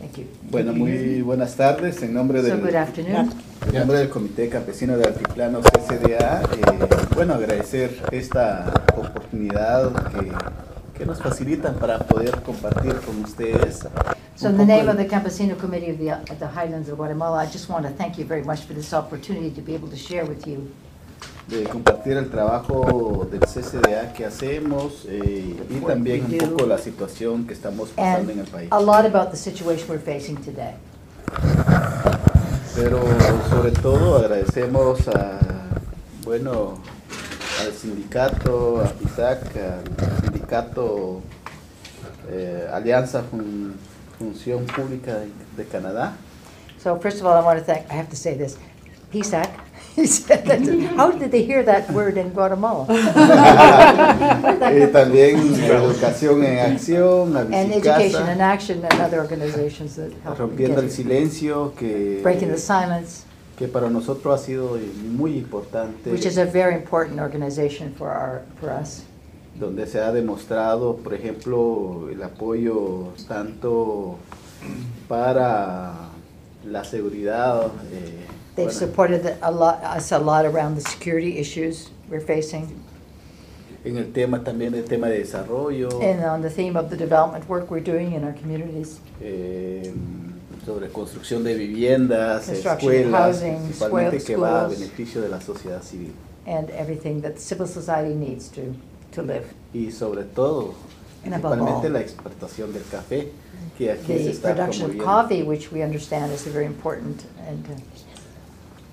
Thank you. Bueno, muy buenas tardes. En nombre So del, good afternoon. en nombre del Comité Campesino de Altiplano CCDA, eh, bueno, agradecer esta oportunidad que, que nos facilitan para poder compartir con ustedes. So in the name of the Campesino Committee of the, of the Highlands of Guatemala, I just want to thank you very much for this opportunity to be able to share with you de compartir el trabajo del CCDA que hacemos eh, y también un poco la situación que estamos pasando en el país. a lot about the situation we're facing today. Pero sobre todo agradecemos a, bueno, al sindicato, a PISAC, al sindicato eh, Alianza Fun- Función Pública de, de Canadá. So first of all, I want to thank, I have to say this, PSAC, he said that, how did they hear that word in Guatemala? y también Educación en Acción, And Education in Visicasa, Action and other organizations that help Rompiendo get el it. Silencio, que, Breaking the Silence, que para nosotros ha sido muy importante. which is a very important organization for our, for us. donde se ha demostrado, por ejemplo, el apoyo tanto para la seguridad, eh, They've supported the- a lot, us a lot around the security issues we're facing, en el tema también el tema de desarrollo, and on the theme of the development work we're doing in our communities. eh, sobre construcción de viviendas, Construction, escuelas, housing, principalmente que va a schools. beneficio de la sociedad civil and everything that civil society needs to, to live. y sobre todo, And above principalmente all. la exportación del café, que aquí se The está production of promoviendo. coffee, which we understand is a very important and uh,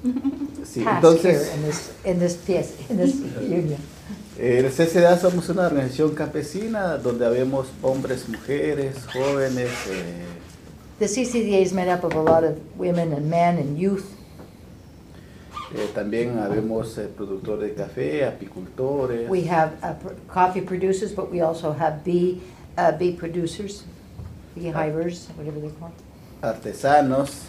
Sí, task entonces, in this, in this PS, in this union. El CCDA somos una organización campesina donde habemos hombres, mujeres, jóvenes, eh, The CCDA is made up of a lot of women and men and youth. eh, también habemos eh, productores de café, apicultores, We have uh, pr- coffee producers, but we also have bee, uh, bee producers, bee hivers, whatever they're called. artesanos,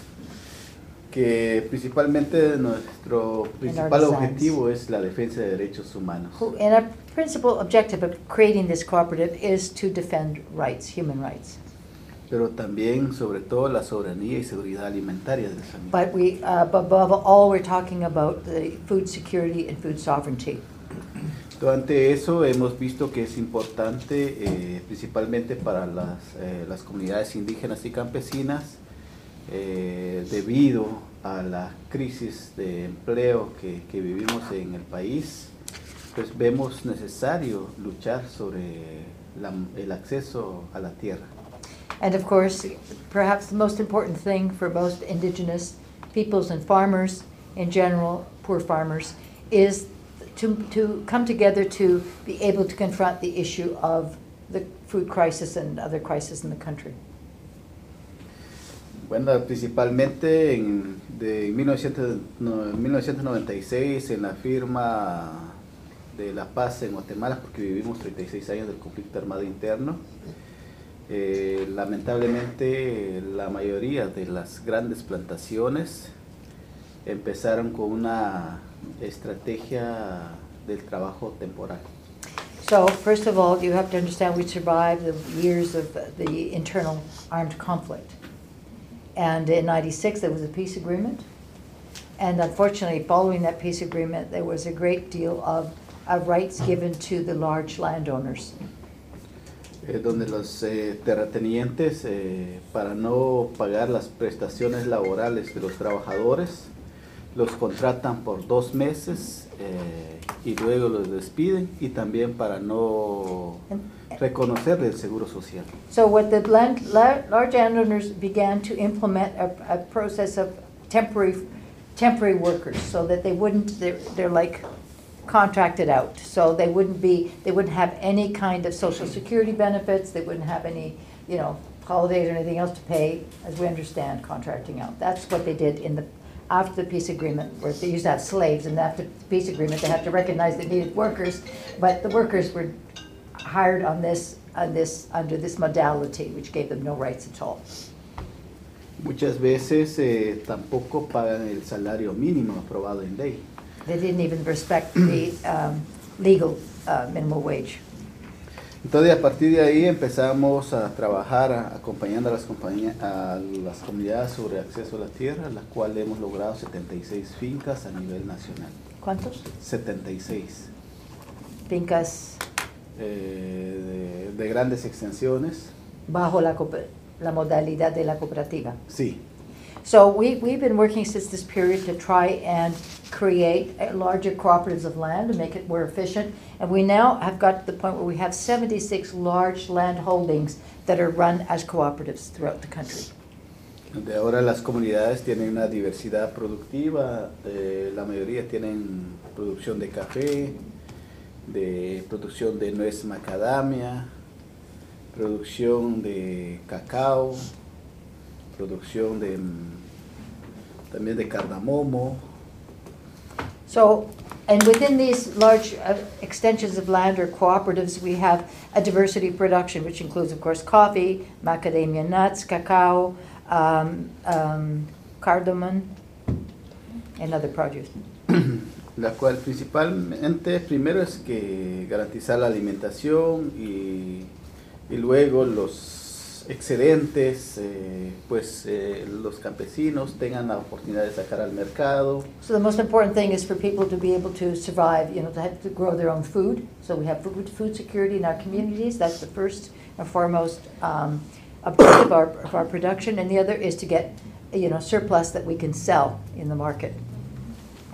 que principalmente nuestro principal objetivo es la defensa de derechos humanos. And our principal objective of creating this cooperative is to defend rights, human rights. pero también sobre todo la soberanía y seguridad alimentaria de la familia. But we, uh, above all, we're talking about the food security and food sovereignty. Ante eso hemos visto que es importante, eh, principalmente para las, eh, las comunidades indígenas y campesinas, eh, debido a crisis de empleo que, que vivimos en el país, pues vemos necesario luchar sobre la- el acceso a la tierra. And of course, perhaps the most important thing for most indigenous peoples and farmers in general, poor farmers, is to, to come together to be able to confront the issue of the food crisis and other crises in the country. Bueno, principalmente en de 1900 no, 1996 en la firma de la paz en Guatemala, porque vivimos 36 años del conflicto armado interno. Eh, lamentablemente la mayoría de las grandes plantaciones empezaron con una estrategia del trabajo temporal. So, first of all, you have to understand we survived the years of the internal armed conflict. And in 96, there was a peace agreement. And unfortunately, following that peace agreement, there was a great deal of, of rights given to the large landowners. eh, donde los eh, terratenientes, eh, para no pagar las prestaciones laborales de los trabajadores, los contratan por dos meses eh, y luego los despiden y también para no seguro social. So what the large landowners began to implement a, a process of temporary, temporary workers, so that they wouldn't, they're, they're like contracted out. So they wouldn't be, they wouldn't have any kind of social security benefits, they wouldn't have any, you know, holidays or anything else to pay, as we understand contracting out. That's what they did in the, after the peace agreement, where they used to have slaves, and after the peace agreement, they had to recognize they needed workers, but the workers were hired on this, on this, under this modality, which gave them no rights at all. Muchas veces eh, tampoco pagan el salario mínimo aprobado en ley. They didn't even respect the um, legal uh, minimum wage. Entonces a partir de ahí empezamos a trabajar a- acompañando a las, a las comunidades sobre acceso a la tierra, las cuales hemos logrado 76 fincas a nivel nacional. ¿Cuántos? 76 Fincas eh, de, de grandes extensiones. bajo la, la modalidad de la cooperativa. Sí, So we, we've been working since this period to try and create larger cooperatives of land to make it more efficient. And we now have got to the point where we have 76 large land holdings that are run as cooperatives throughout the country. donde ahora las comunidades tienen una diversidad productiva, eh, la mayoría tienen producción de café, de producción de nuez macadamia, producción de cacao, producción de mm, también de cardamomo. So, and within these large uh, extensions of land or cooperatives, we have a diversity of production, which includes, of course, coffee, macadamia nuts, cacao, um, um, cardamom, and other produce. la cual principalmente primero es que garantizar la alimentación y, y luego los excedentes, eh, pues eh, los campesinos tengan la oportunidad de sacar al mercado. So the most important thing is for people to be able to survive, you know, to have to grow their own food. So we have food, food security in our communities. That's the first and foremost um, objective of our, of our production. And the other is to get, you know, surplus that we can sell in the market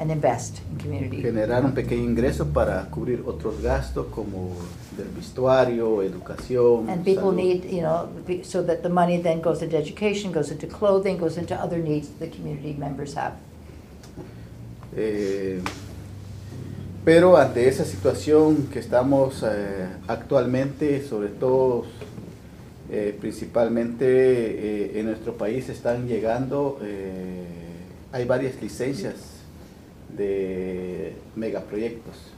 and invest in community. generar un pequeño ingreso para cubrir otros gastos como del vestuario, educación. And people salud. need, you know, so that the money then goes into education, goes into clothing, goes into other needs the community members have. Eh, pero ante esa situación que estamos eh, actualmente, sobre todo, eh, principalmente eh, en nuestro país están llegando, eh, hay varias licencias de megaproyectos.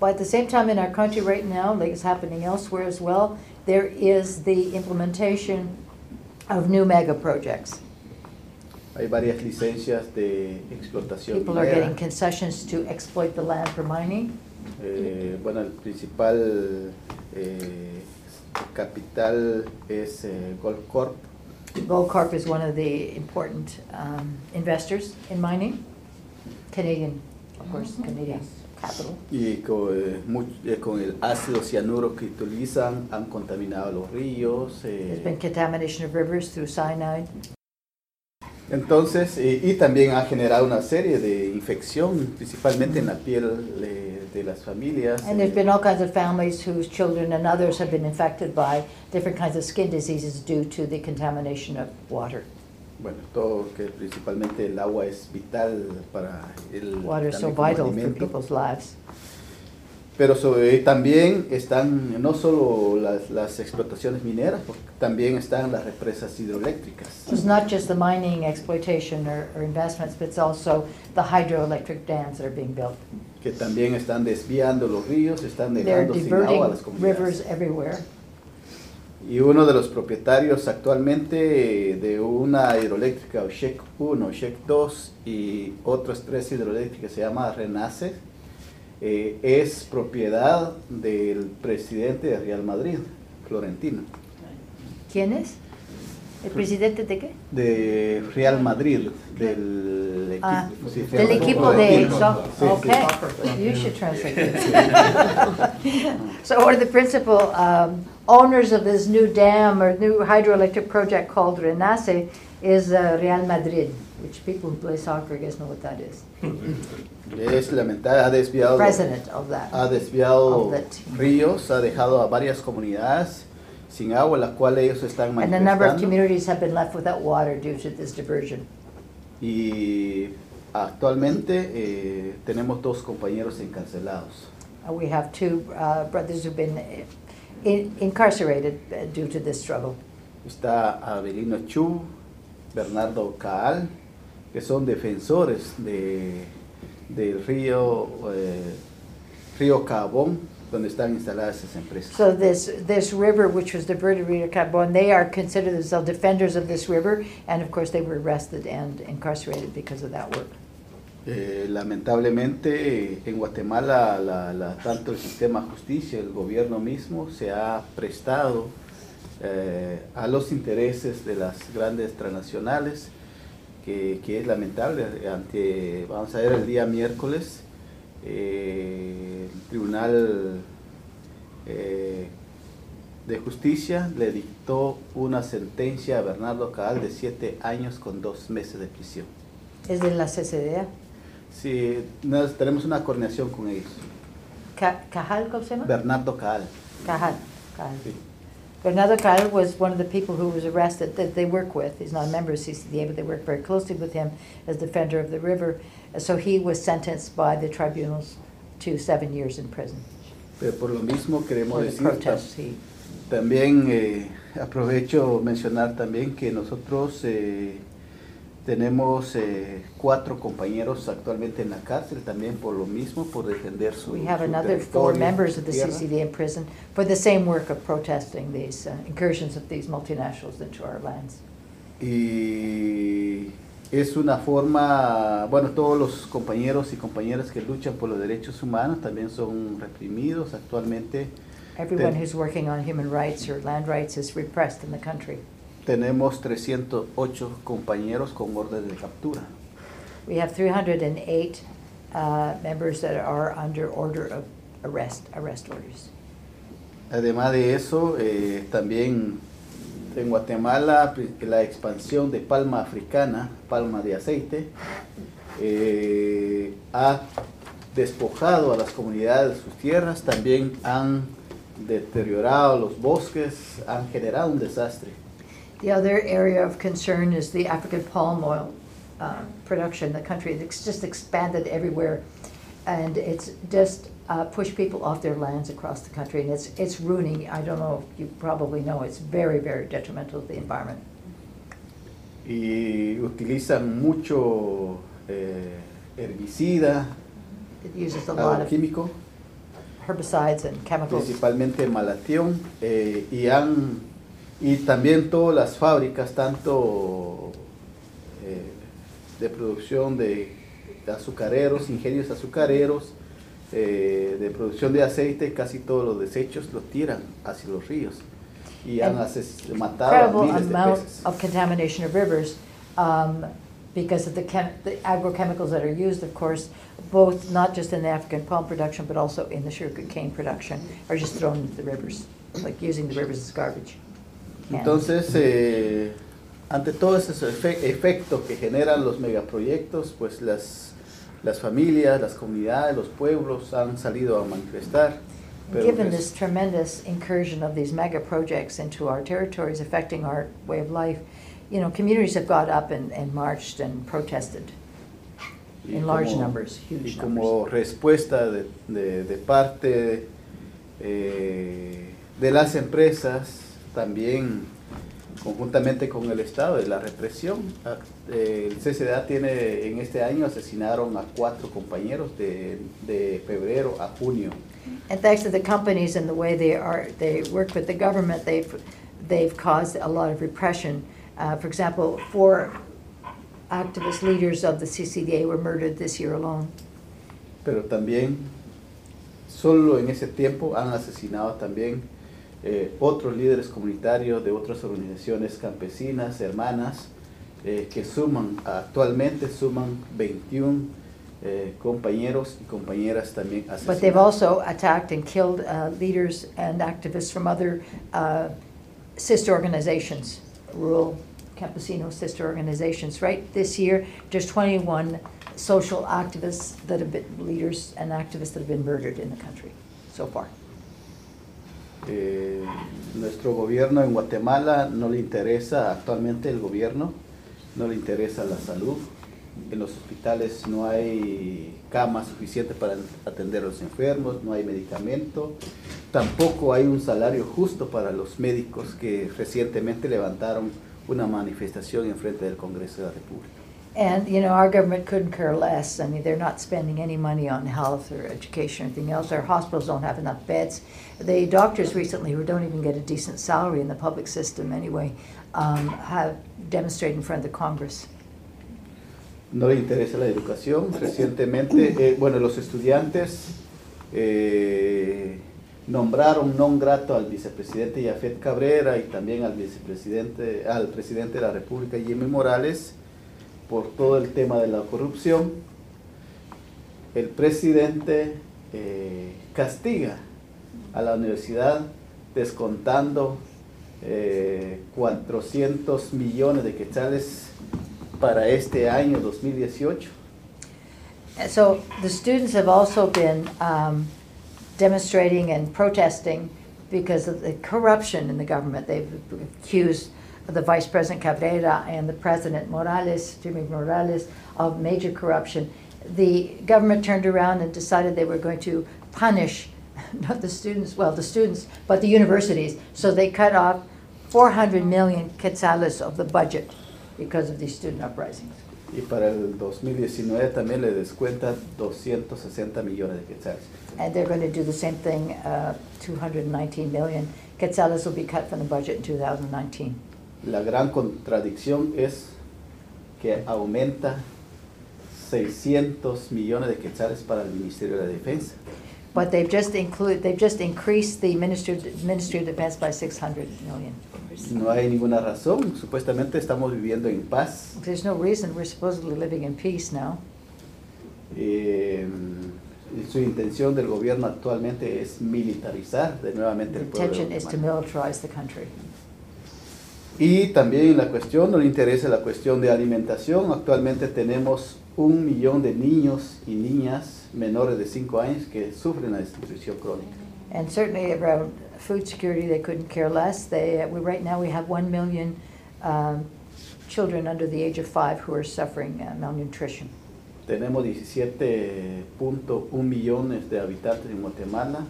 But at the same time, in our country right now, like it's happening elsewhere as well, there is the implementation of new mega projects. Hay varias licencias de explotación People are minera. getting concessions to exploit the land for mining. Eh, bueno, el principal eh, capital es eh, Goldcorp. Goldcorp is one of the important um, investors in mining. Canadian, of course, Canadian capital. Y con, eh, eh, con el ácido cianuro que utilizan han contaminado los ríos. eh, There's been contamination of rivers through cyanide. entonces, eh, y también ha generado una serie de infección, principalmente en la piel eh, de las familias. And there's eh, been all kinds of families whose children and others have been infected by different kinds of skin diseases due to the contamination of water. Bueno, todo que principalmente el agua es vital para el Water is so vital for people's lives. Pero sobre, también están no solo las, las explotaciones mineras, porque también están las represas hidroeléctricas. It's not just the mining exploitation or, or investments, but it's also the hydroelectric dams that are being built. que también están desviando los ríos, están dejando sin agua a las diverting rivers comunidades. everywhere. Y uno de los propietarios actualmente de una hidroeléctrica, Shek 1, Shek 2 y otras tres hidroeléctricas, se llama Renace, eh, es propiedad del presidente de Real Madrid, Florentino. ¿Quién es? ¿El presidente de qué? De Real Madrid, del equipo. Ah, sí, del Real equipo de... Florentino. so- Sí, sí. Okay, you should translate. So one of the principal um, owners of this new dam or new hydroelectric project called Renace is uh, Real Madrid, which people who play soccer, I guess know what that is. Es lamentable, ha desviado, President of ha that. desviado Of that team. ríos, ha dejado a varias comunidades sin agua, las cuales ellos están And a number of manifestando. communities have been left without water due to this diversion. Y actualmente eh, tenemos dos compañeros encarcelados. Uh, We have two uh, brothers who've been uh, in- incarcerated uh, due to this struggle. Está Avelino Chu, Bernardo Caal, que son defensores de, del río, eh, río Cabón, donde están instaladas esas empresas. So this, this river, which was the diverted Rio Carbon, they are considered themselves defenders of this river, and of course, they were arrested and incarcerated because of that work. Eh, lamentablemente eh, en Guatemala la- tanto el sistema justicia, el gobierno mismo se ha prestado eh, a los intereses de las grandes transnacionales, que, es lamentable. Ante, vamos a ver el día miércoles, eh, el Tribunal de Justicia le dictó una sentencia a Bernardo Caal de siete años con dos meses de prisión. Es de la CCDA. Sí, nos- tenemos una coordinación con ellos. Ca- Cajal, ¿cómo se llama? Bernardo Caal. Cajal, Cajal. sí. Bernardo Cajal was one of the people who was arrested that they work with. He's not a member of CCDA, but they work very closely with him as defender of the river. So he was sentenced by the tribunals to seven years in prison Pero por lo mismo queremos for decir, ta- protests. He, también eh, aprovecho mencionar también que nosotros eh, tenemos eh, cuatro compañeros actualmente en la cárcel también por lo mismo, por defender su, we have su another four members of the tierra. CCDA in prison for the same work of protesting these uh, incursions of these multinationals into our lands. Y es una forma, bueno, todos los compañeros y compañeras que luchan por los derechos humanos también son reprimidos actualmente. Everyone who's working on human rights or land rights is repressed in the country. Tenemos 308 compañeros con orden de captura. We have 308 uh, members that are under order of arrest, arrest orders. Además de eso, eh, también en Guatemala la expansión de palma africana, palma de aceite, eh, ha despojado a las comunidades de sus tierras, también han deteriorado los bosques, han generado un desastre. The other area of concern is the African palm oil uh, production in the country. It's just expanded everywhere, and it's just uh, pushed people off their lands across the country, and it's, it's ruining, I don't know if you probably know, it's very, very detrimental to the environment. Y utilizan mucho eh, herbicida, It uses a lot of químico. herbicides and chemicals. principalmente malatión, eh, y han y también todas las fábricas, tanto eh, de producción de azucareros, ingenios azucareros, eh, de producción de aceite, casi todos los desechos los tiran hacia los ríos y han matado a miles de peces. of contamination of rivers um, because of the chem, the agrochemicals that are used, of course, both, not just in the African palm production, but also in the sugar cane production, are just thrown into the rivers, like using the rivers as garbage. Entonces, eh, ante todos esos efe- efectos que generan los megaproyectos, pues las, las familias, las comunidades, los pueblos han salido a manifestar. pero Given pues, this tremendous incursion of these mega projects into our territories affecting our way of life, you know, communities have got up and, and marched and protested. in large como- numbers, huge Y como respuesta de, de- de parte eh, de las empresas, también conjuntamente con el Estado y la represión, a- eh, el CCDA tiene, en este año asesinaron a cuatro compañeros de, de febrero a junio. And thanks to the companies and the way they are, they work with the government, they've, they've caused a lot of repression. Uh, for example, four activist leaders of the CCDA were murdered this year alone. pero también solo en ese tiempo han asesinado también eh, otros líderes comunitarios de otras organizaciones campesinas, hermanas, eh, que suman, actualmente suman 21 eh, compañeros y compañeras también But they've also attacked and killed uh, leaders and activists from other uh, sister organizations, rural campesino sister organizations. Right this year, there's 21 social activists that have been, leaders and activists that have been murdered in the country so far. Eh, nuestro gobierno en Guatemala no le interesa, actualmente el gobierno no le interesa la salud. En los hospitales no hay camas suficientes para atender a los enfermos, no hay medicamento, tampoco hay un salario justo para los médicos que recientemente levantaron una manifestación en frente del Congreso de la República. And, you know, our government couldn't care less. I mean, they're not spending any money on health or education or anything else. Our hospitals don't have enough beds. The doctors recently, who don't even get a decent salary in the public system anyway, um, have demonstrated in front of the Congress. no le interesa la educación. Recientemente, eh, bueno, los estudiantes eh, nombraron non grato al vicepresidente Yafet Cabrera y también al vicepresidente, al presidente de la República Jimmy Morales por todo el tema de la corrupción. El presidente eh, castiga a la universidad descontando eh, 400 millones de quetzales para este año 2018. And So the students have also been um, demonstrating and protesting because of the corruption in the government. They've accused the Vice President Cabrera and the President Morales, Jimmy Morales, of major corruption. The government turned around and decided they were going to punish not the students, well, the students, but the universities. So they cut off 400 million quetzales of the budget because of these student uprisings. Y para el 2019 también le descuenta 260 millones de quetzales. And they're going to do the same thing, uh, 219 million quetzales will be cut from the budget in 2019. La gran contradicción es que aumenta 600 millones de quetzales para el Ministerio de la Defensa. But they've just included, they've just increased the Ministry, Ministry of Defense by 600 million. No hay ninguna razón, supuestamente estamos viviendo en paz. There's no reason, we're supposedly living in peace now. Eh, su intención del gobierno actualmente es militarizar de nuevamente The el pueblo. de intention is to militarize the country. Y también la cuestión, no le interesa la cuestión de alimentación. Actualmente tenemos un millón de niños y niñas menores de 5 años que sufren la desnutrición crónica. And certainly around food security, they couldn't care less. They, we, right now, we have 1 million um, children under the age of five who are suffering uh, malnutrition. Tenemos 17.1 millones de habitantes en Guatemala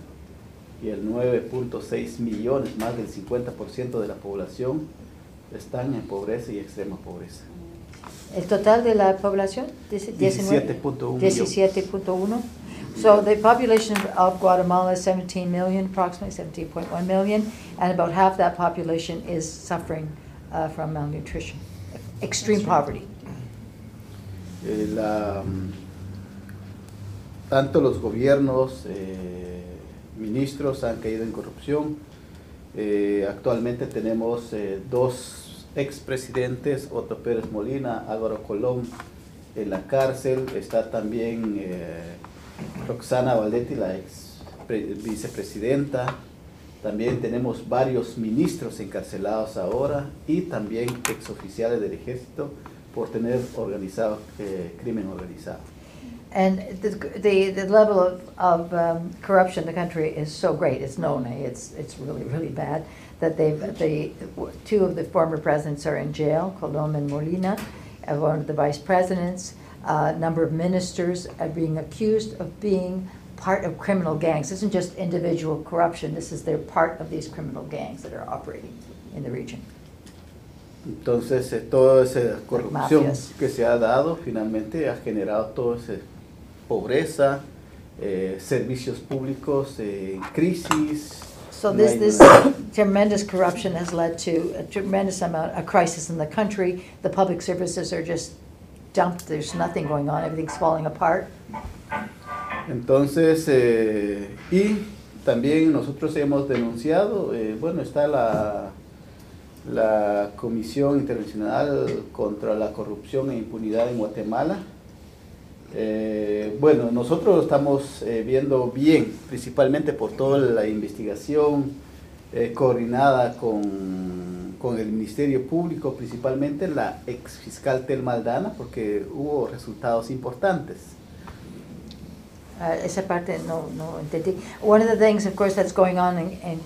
y el 9.6 millones, más del 50% de la población, están en pobreza y extrema pobreza. El total de la población, dice- 19? 17.1 millones. 17.1. So the population of Guatemala is 17 million, approximately 17.1 million, and about half that population is suffering uh, from malnutrition, extreme poverty. La, mm, tanto los gobiernos, eh, ministros han caído en corrupción. Eh, actualmente tenemos eh, dos expresidentes, Otto Pérez Molina, Álvaro Colón, en la cárcel. Está también eh, Roxana Valdetti, la ex pre- vicepresidenta. También tenemos varios ministros encarcelados ahora y también exoficiales del ejército por tener organizado eh, crimen organizado. And the, the, the level of, of um, corruption in the country is so great, it's known, eh, it's, it's really, really bad, that they've, the, two of the former presidents are in jail, Colom and Molina, uh, one of the vice presidents, a number of ministers are being accused of being part of criminal gangs. This isn't just individual corruption, this is, they're part of these criminal gangs that are operating in the region. Entonces, eh, toda esa corrupción mafias. que se ha dado finalmente ha generado toda esa pobreza, eh, servicios públicos eh, en crisis. So this, this tremendous corruption has led to a tremendous amount, a crisis in the country. The public services are just dumped, there's nothing going on, everything's falling apart. Entonces, eh, y también nosotros hemos denunciado, eh, bueno, está la, la Comisión Internacional contra la Corrupción e Impunidad en Guatemala. Eh, bueno, nosotros estamos eh, viendo bien, principalmente por toda la investigación eh, coordinada con, con el Ministerio Público, principalmente la ex fiscal Tel Maldana, porque hubo resultados importantes. Uh, esa parte no, no entendí. One of the things, of course, that's going on in, in,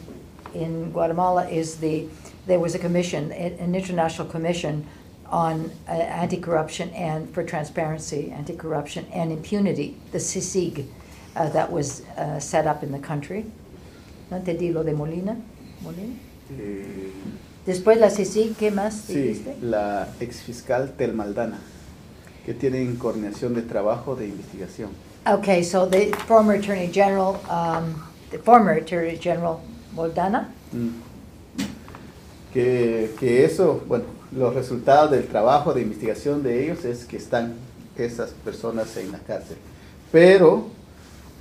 in Guatemala is the, there was a commission, an international commission on uh, anti-corruption and for transparency, anti-corruption and impunity, the CICIG, uh, that was uh, set up in the country. No entendí lo de Molina. Molina. Eh, Después la CICIG, ¿qué más Sí, dijiste? la exfiscal Tel Maldana, que tiene coordinación de trabajo de investigación. Okay, so the former Attorney General, um, the former Attorney General Moldana, Mm. Que, que eso, bueno, los resultados del trabajo de investigación de ellos es que están esas personas en la cárcel. Pero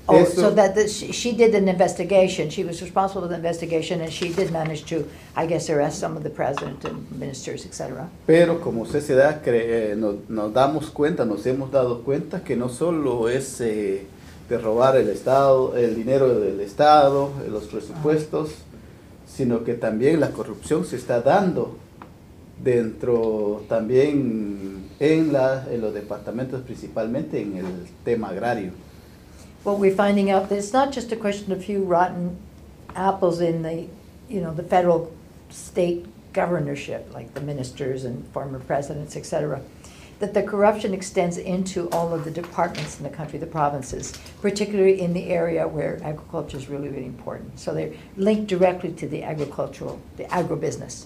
Oh, eso- so that, the- she, she did an investigation, she was responsible for the investigation, and she did manage to, I guess, arrest some of the president and ministers, et cetera. Pero como sociedad cre- eh, nos, nos damos cuenta, nos hemos dado cuenta que no solo es eh, de robar el Estado, el dinero del Estado, los presupuestos, sino que también la corrupción se está dando dentro también en, en los departamentos, principalmente en el tema agrario. What we're finding out that it's not just a question of few rotten apples in the, you know, the federal, state governorship, like the ministers and former presidents, et cetera, that the corruption extends into all of the departments in the country, the provinces, particularly in the area where agriculture is really, really important. So they're linked directly to the agricultural, the agribusiness.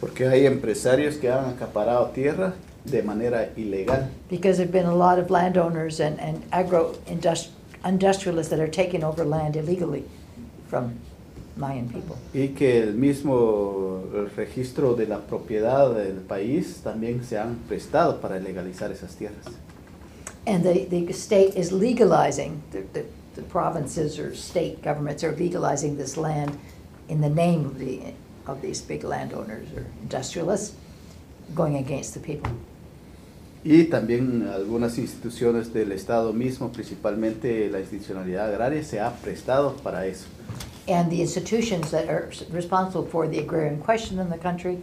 Porque hay empresarios que han acaparado tierra de manera ilegal. Because there've been a lot of landowners and, and agro industri- industrialists that are taking over land illegally from Mayan people. Y que el mismo el registro de la propiedad del país también se han prestado para legalizar esas tierras. And the, the state is legalizing, the, the, the provinces or state governments are legalizing this land in the name of the, of these big landowners or industrialists, going against the people. Y también algunas instituciones del Estado mismo, principalmente la institucionalidad agraria, se ha prestado para eso. And the institutions that are responsible for the agrarian question in the country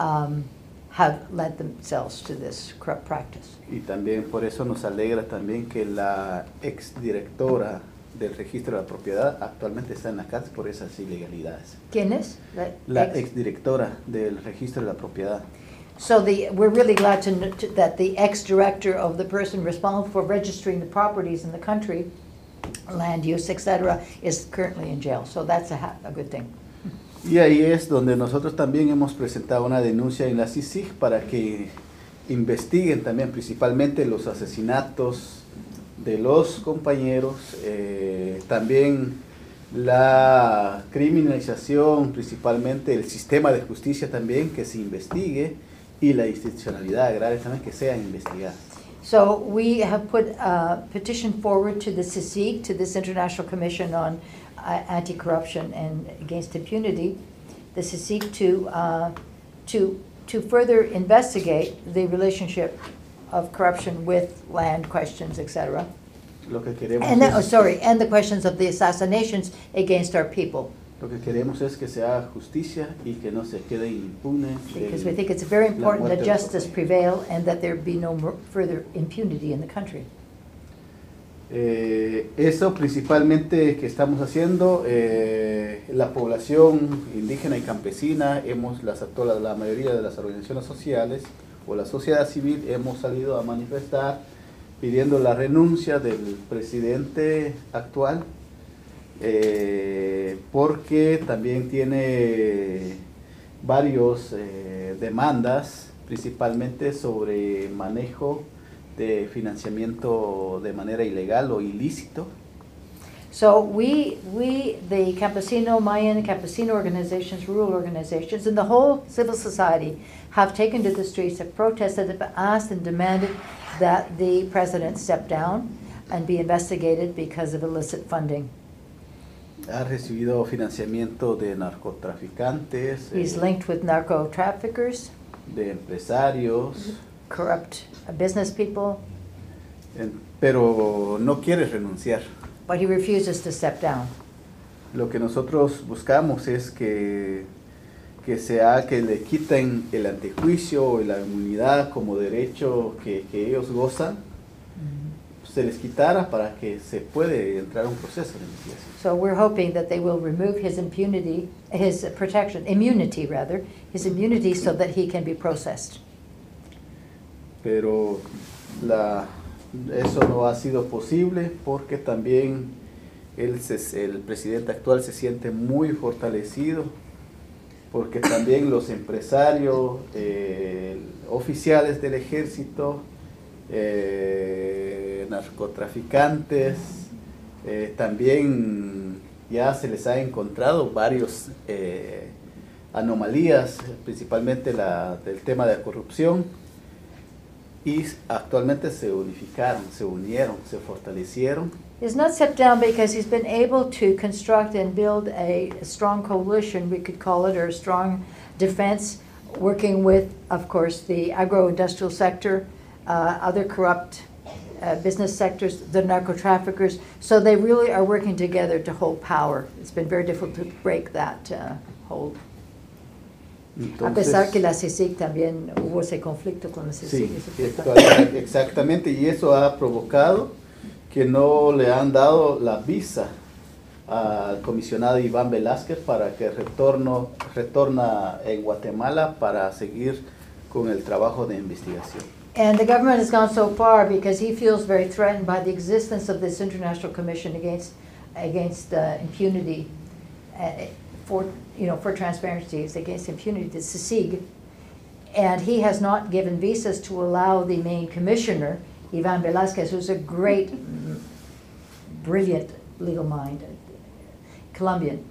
um, have led themselves to this corrupt practice. Y también por eso nos alegra también que la exdirectora del registro de la propiedad actualmente está en la cárcel por esas ilegalidades. ¿Quién es? La La ex- exdirectora del registro de la propiedad. So the, we're really glad to, to- that the ex-director of the person responsible for registering the properties in the country, land use, et cetera, is currently in jail. So that's a, a good thing. Y ahí es donde nosotros también hemos presentado una denuncia en la CICIG para que investiguen también principalmente los asesinatos de los compañeros, eh, también la criminalización, principalmente el sistema de justicia también, que se investigue y la institucionalidad agraria también que sea investigada. So we have put a petition forward to the CICIG, to this International Commission on uh, Anti-Corruption and Against Impunity, the CICIG to, uh, to, to further investigate the relationship of corruption with land questions, et cetera. Lo que queremos And, the- oh, es- sorry, and the questions of the assassinations against our people. Lo que queremos es que se haga justicia y que no se quede impune. Because we think it's very important that justice prevail and that there be no more further impunity in the country. Eh, eso principalmente que estamos haciendo, eh, la población indígena y campesina, hemos, las, toda la mayoría de las organizaciones sociales o la sociedad civil hemos salido a manifestar pidiendo la renuncia del presidente actual, eh, porque también tiene varios eh, demandas, principalmente sobre manejo de financiamiento de manera ilegal o ilícito. So we, we, the Campesino, Mayan Campesino organizations, rural organizations, and the whole civil society have taken to the streets, have protested, have asked and demanded that the president step down and be investigated because of illicit funding. Ha recibido financiamiento de narcotraficantes, He's eh, linked with narco traffickers, de empresarios, corrupt business people, pero no quiere renunciar. but he refuses to step down. Lo que nosotros buscamos es que, que sea que le quiten el antejuicio y la inmunidad como derecho que, que ellos gozan, se les quitara para que se puede entrar a un proceso de investigación. So we're hoping that they will remove his impunity, his protection, immunity rather, his immunity so that he can be processed. Pero la, eso no ha sido posible porque también se- el presidente actual se siente muy fortalecido, porque también los empresarios, eh, oficiales del ejército, eh, narcotraficantes, eh, también ya se les ha encontrado varios eh, anomalías, principalmente la, del tema de la corrupción. Y actualmente se unificaron, se unieron, se fortalecieron. He's not stepped down because he's been able to construct and build a strong coalition, we could call it, or a strong defense, working with, of course, the agro-industrial sector, uh, other corrupt uh, business sectors, the narco traffickers. So they really are working together to hold power. It's been very difficult to break that uh, hold. a pesar que la CICIG también hubo ese conflicto con la CICIG. Sí, actual- exactamente, y eso ha provocado que no le han dado la visa al comisionado Iván Velázquez para que retorno, retorna en Guatemala para seguir con el trabajo de investigación. And the government has gone so far because he feels very threatened by the existence of this International Commission against, against uh, impunity, uh, for, you know, for transparency, it's against impunity, the CICIG. And he has not given visas to allow the main commissioner, Ivan Velazquez, who's a great, mm, brilliant legal mind, Colombian.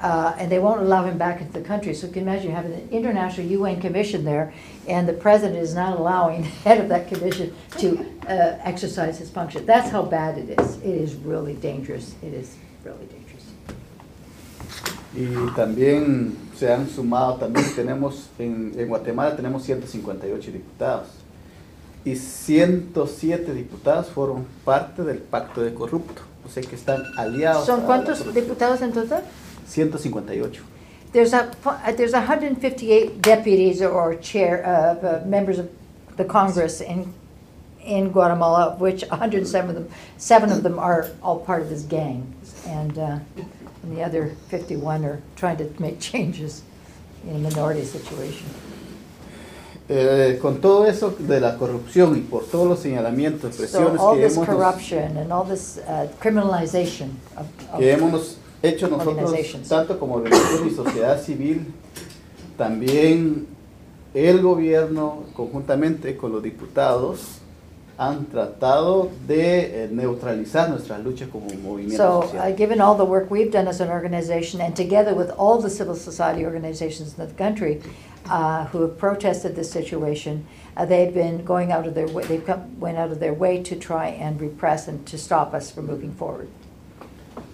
Uh, and they won't allow him back into the country. So you can imagine you have an international UN commission there, and the president is not allowing the head of that commission to uh, exercise his function. That's how bad it is. It is really dangerous. It is really dangerous. Y también se han sumado, también tenemos, en, en Guatemala tenemos 158 diputados. Y 107 diputados fueron parte del pacto de corrupto. O sea que están aliados. ¿Son cuántos diputados en total? 158. There's a, there's 158 deputies or chair, uh, uh, members of the Congress in, in Guatemala, of which 107 of them, seven of them are all part of this gang. And, uh, and the other 51 are trying to make changes in a minority situation. Eh, con todo eso de la corrupción y por todos los señalamientos, So presiones all que this hemos, corruption and all this uh, criminalization of, of que hemos hecho nosotros, tanto como organización y sociedad civil, también el gobierno, conjuntamente con los diputados, han tratado de eh, neutralizar nuestras luchas como movimiento So, uh, social. given all the work we've done as an organization, and together with all the civil society organizations in the country uh, who have protested this situation, uh, they've been going out of their way, they've come, went out of their way to try and repress and to stop us from moving forward.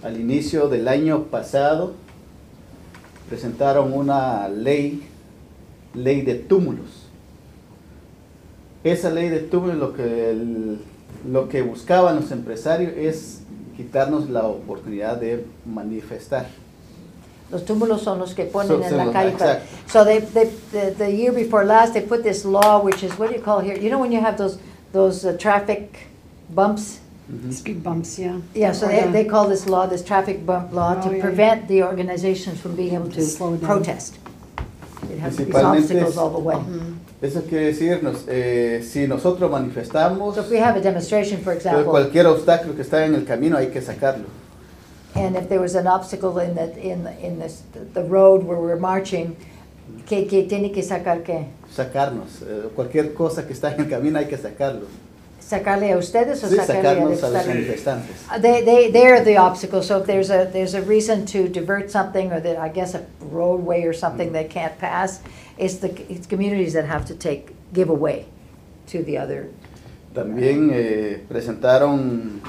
Al inicio del año pasado presentaron una ley, ley de túmulos. Esa ley de túmulos lo que, el- lo que buscaban los empresarios es quitarnos la oportunidad de manifestar. Los túmulos son los que ponen en la calle. So they, they, the, the year before last, they put this law, which is, what do you call here? You know when you have those, those uh, traffic bumps? Ujú. Speed bumps, yeah. Yeah, so Or they, the- they call this law, this traffic bump law, Oh, to yeah, yeah. prevent the organizations from being able To slow to down. protest. It has these Principalmente obstacles es- all the way. Mhm. Eso quiere decirnos, eh, si nosotros manifestamos, So if we have a demonstration, for pues, example, cualquier obstáculo que está en el camino hay que sacarlo. and if there was an obstacle in the, in, the- in this, the road where we're marching, que, que tiene que sacar qué? Sacarnos. eh, cualquier cosa que está en el camino hay que sacarlo. ¿Sacarle a ustedes o Sí, sacarnos a los manifestantes. Uh, They, they, they're the obstacle, so if there's a, there's a reason to divert something, or that, I guess, a roadway or something they can't pass, it's the, it's communities that have to take, give away to the other. También eh, presentaron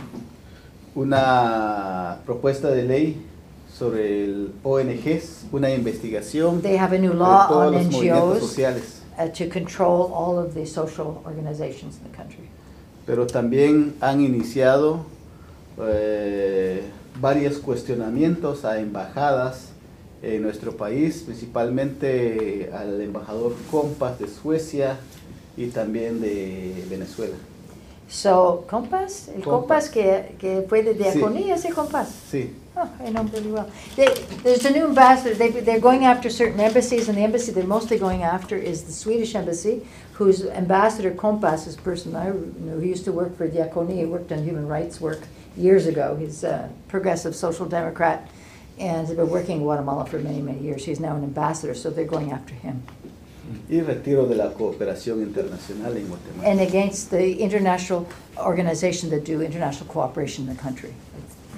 una propuesta de ley sobre el ONGs, una investigación They have a new law on NGOs sociales. uh, to control all of the social organizations in the country. Pero también han iniciado eh, varios cuestionamientos a embajadas en nuestro país, principalmente al embajador Compas de Suecia y también de Venezuela. So, Compass, el Compass. Compass que, que fue de diaconía, ese Compass. Sí, Oh, I know him well. They, there's a new ambassador, they, they're going after certain embassies, and the embassy they're mostly going after is the Swedish embassy, whose ambassador Kompas is a person I knew, he used to work for Diakonia, he worked on human rights work years ago. He's a progressive social democrat, and has been working in Guatemala for many, many years. He's now an ambassador, so they're going after him. Y retiro de la cooperación internacional en Guatemala. And against the international organization that do international cooperation in the country,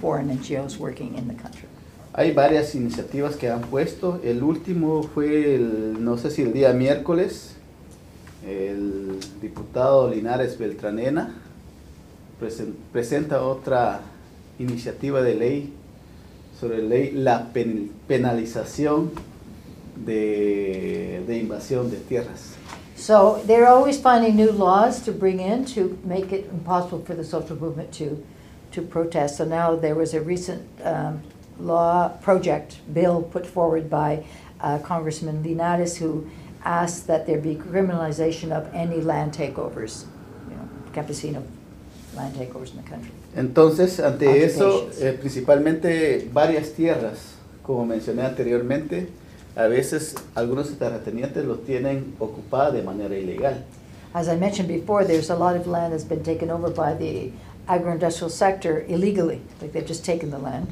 foreign NGOs working in the country. Hay varias iniciativas que han puesto. El último fue, el, no sé si el día miércoles, el diputado Linares Beltranena presen- presenta otra iniciativa de ley sobre ley la pen- penalización de, de invasión de tierras. So they're always finding new laws to bring in to make it impossible for the social movement to, to protest. So now there was a recent um, law project bill put forward by uh, Congressman Linares who asked that there be criminalization of any land takeovers, you know, campesino land takeovers in the country. Entonces, ante eso, eh, principalmente varias tierras, como mencioné anteriormente, a veces algunos terratenientes los tienen ocupada de manera ilegal. As I mentioned before, there's a lot of land that's been taken over by the agro-industrial sector illegally, like they've just taken the land.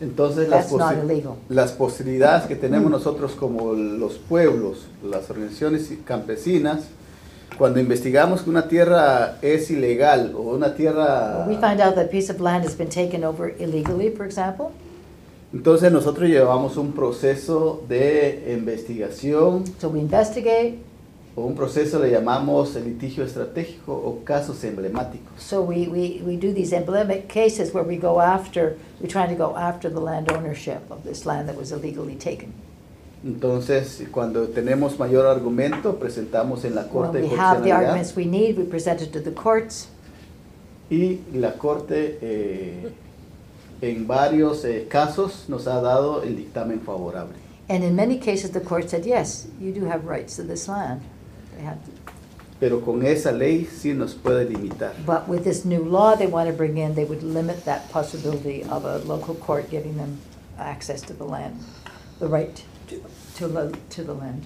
Entonces, las, posi- las posibilidades que tenemos nosotros como los pueblos, las organizaciones campesinas, cuando investigamos que una tierra es ilegal o una tierra... We find out that a piece of land has been taken over illegally, for example, Entonces nosotros llevamos un proceso de investigación so we investigate, o un proceso le llamamos el litigio estratégico o casos emblemáticos. so we, we, we do these emblemic cases where we go after, we try to go after the land ownership of this land that was illegally taken. Entonces, cuando tenemos mayor argumento, presentamos en la Corte de we have the Constitucionalidad arguments we need, we present it to the courts, y la Corte eh, en varios eh, casos nos ha dado el dictamen favorable. and in many cases, the court said, yes, you do have rights to this land. They have to Pero con esa ley sí nos puede limitar. But with this new law they want to bring in, they would limit that possibility of a local court giving them access to the land, the right to, to, to the land.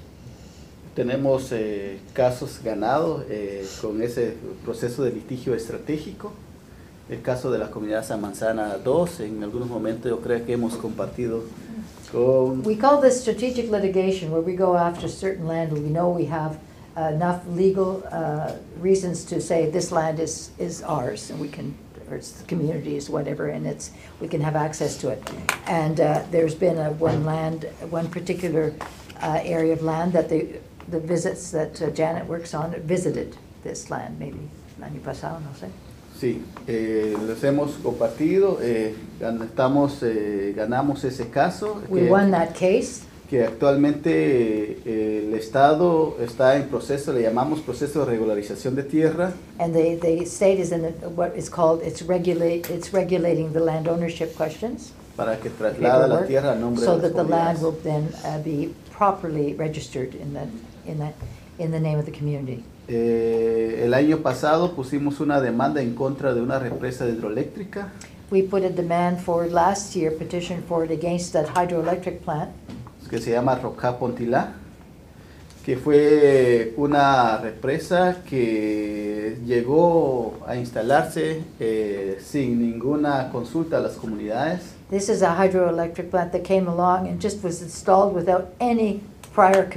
Tenemos eh, casos ganados eh, con ese proceso de litigio estratégico. El caso de la comunidad San Manzana 2, en algunos momentos yo creo que hemos compartido con... We call this strategic litigation, where we go after certain land, where we know we have enough legal uh, reasons to say this land is, is ours, and we can, or it's the community's, whatever, and it's, we can have access to it. And uh, there's been a one land, one particular uh, area of land that the, the visits that uh, Janet works on visited this land, maybe año pasado, no sé. Sí, eh, los hemos compartido, eh, estamos, eh, ganamos ese caso. We que- won that case. que actualmente eh, el Estado está en proceso, le llamamos proceso de regularización de tierra, And the, the state is in the- what is called, it's regulate, it's regulating the land ownership questions. para que traslada la tierra a nombre So de las that the land will then uh, be properly registered in the, in that, in the name of the community. Eh, el año pasado pusimos una demanda en contra de una represa hidroeléctrica We put a demand forward last year, petition forward against that hydroelectric plant, que se llama Rocá Pontilá, que fue una represa que llegó a instalarse eh, sin ninguna consulta a las comunidades. This is a hydroelectric plant that came along and just was installed without any prior,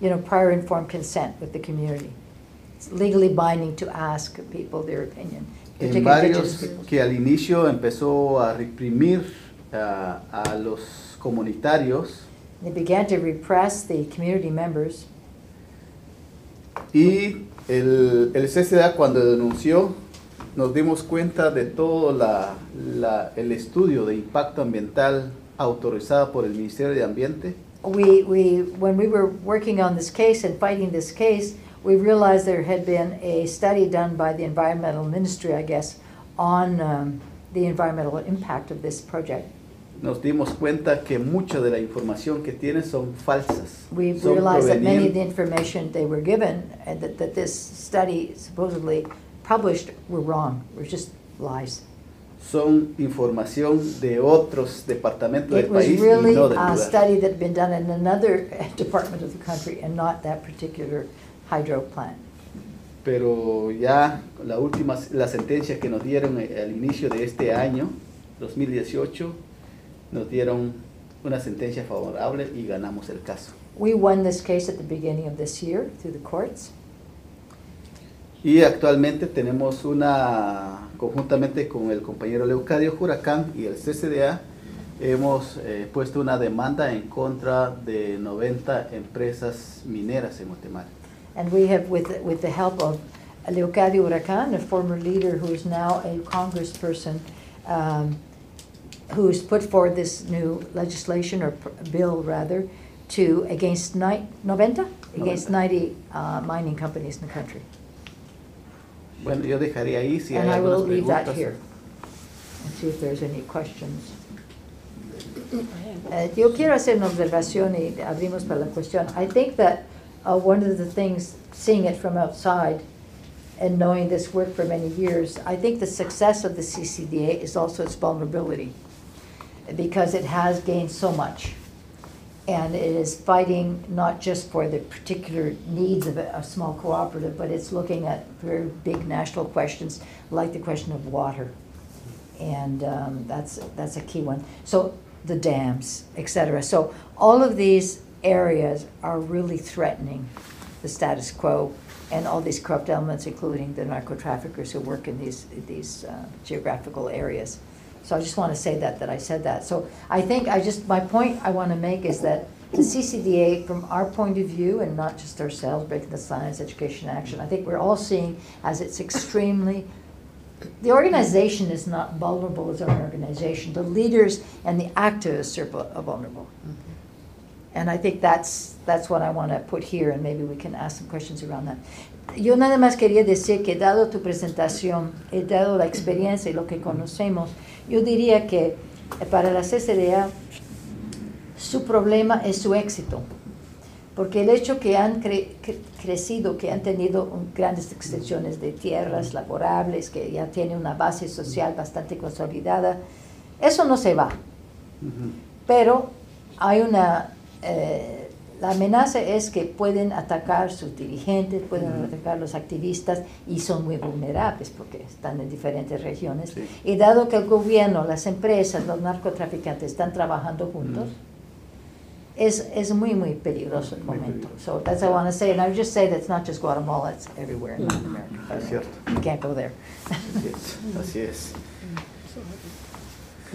you know, prior informed consent with the community. It's legally binding to ask people their opinion. en varios que al inicio empezó a reprimir ah, a los comunitarios They began to repress the community members. y el, el CCDA cuando denunció nos dimos cuenta de todo la- la- el estudio de impacto ambiental autorizado por el Ministerio de Ambiente We, we, when we were working on this case and fighting this case, we realized there had been a study done by the environmental ministry, I guess, on um, the environmental impact of this project. nos dimos cuenta que mucha de la información que son falsas. We son realized that many of the information they were given, and that, that this study supposedly published were wrong, were just lies. Son información de otros departamentos del It was país y really no del a lugar. study that had been done in another department of the country and not that particular hydro plant. Pero ya la última, la sentencia que nos dieron eh, al inicio de este año, 2018, nos dieron una sentencia favorable y ganamos el caso. We won this case at the beginning of this year through the courts. Y actualmente tenemos una, conjuntamente con el compañero Leucadio Huracán y el CCDA, hemos eh, puesto una demanda en contra de 90 empresas mineras en Guatemala. And we have, with, with the help of Leocadio Huracan, a former leader who is now a congressperson, um, who's put forward this new legislation, or bill rather, to, against ni- 90? Against 90 uh, mining companies in the country. Bueno, yo dejaría ahí si hay And I will algunas leave that preguntas. here and see if there's any questions. Eh, yo quiero hacer una observación y abrimos para la cuestión. I think that uh, one of the things, seeing it from outside and knowing this work for many years, I think the success of the CCDA is also its vulnerability because it has gained so much. And it is fighting not just for the particular needs of a, a small cooperative, but it's looking at very big national questions like the question of water. And um, that's, that's a key one. So the dams, etc. So all of these areas are really threatening the status quo and all these corrupt elements, including the narco traffickers who work in these, these uh, geographical areas. So I just want to say that, that I said that. So I think, I just, my point I want to make is that the CCDA, from our point of view, and not just ourselves, Breaking the Science Education Action, I think we're all seeing as it's extremely, the organization is not vulnerable as our organization. The leaders and the activists are vul- are vulnerable. Mm-hmm. And I think that's, that's what I want to put here, and maybe we can ask some questions around that. Yo nada más quería decir que dado tu presentación, he dado la experiencia y lo que conocemos, yo diría que eh, para la CCDA su problema es su éxito. Porque el hecho que han cre- cre- crecido, que han tenido grandes extensiones de tierras laborables, que ya tiene una base social bastante consolidada, eso no se va. Pero hay una... eh, la amenaza es que pueden atacar sus dirigentes, pueden Ujú. atacar los activistas y son muy vulnerables porque están en diferentes regiones. Sí. Y dado que el gobierno, las empresas, los narcotraficantes están trabajando juntos, es, es muy, muy peligroso el momento. So that's what I want to say. And I would just say that it's not just Guatemala, it's everywhere in Latin America. Es cierto. You can't go there. Así es. Así es.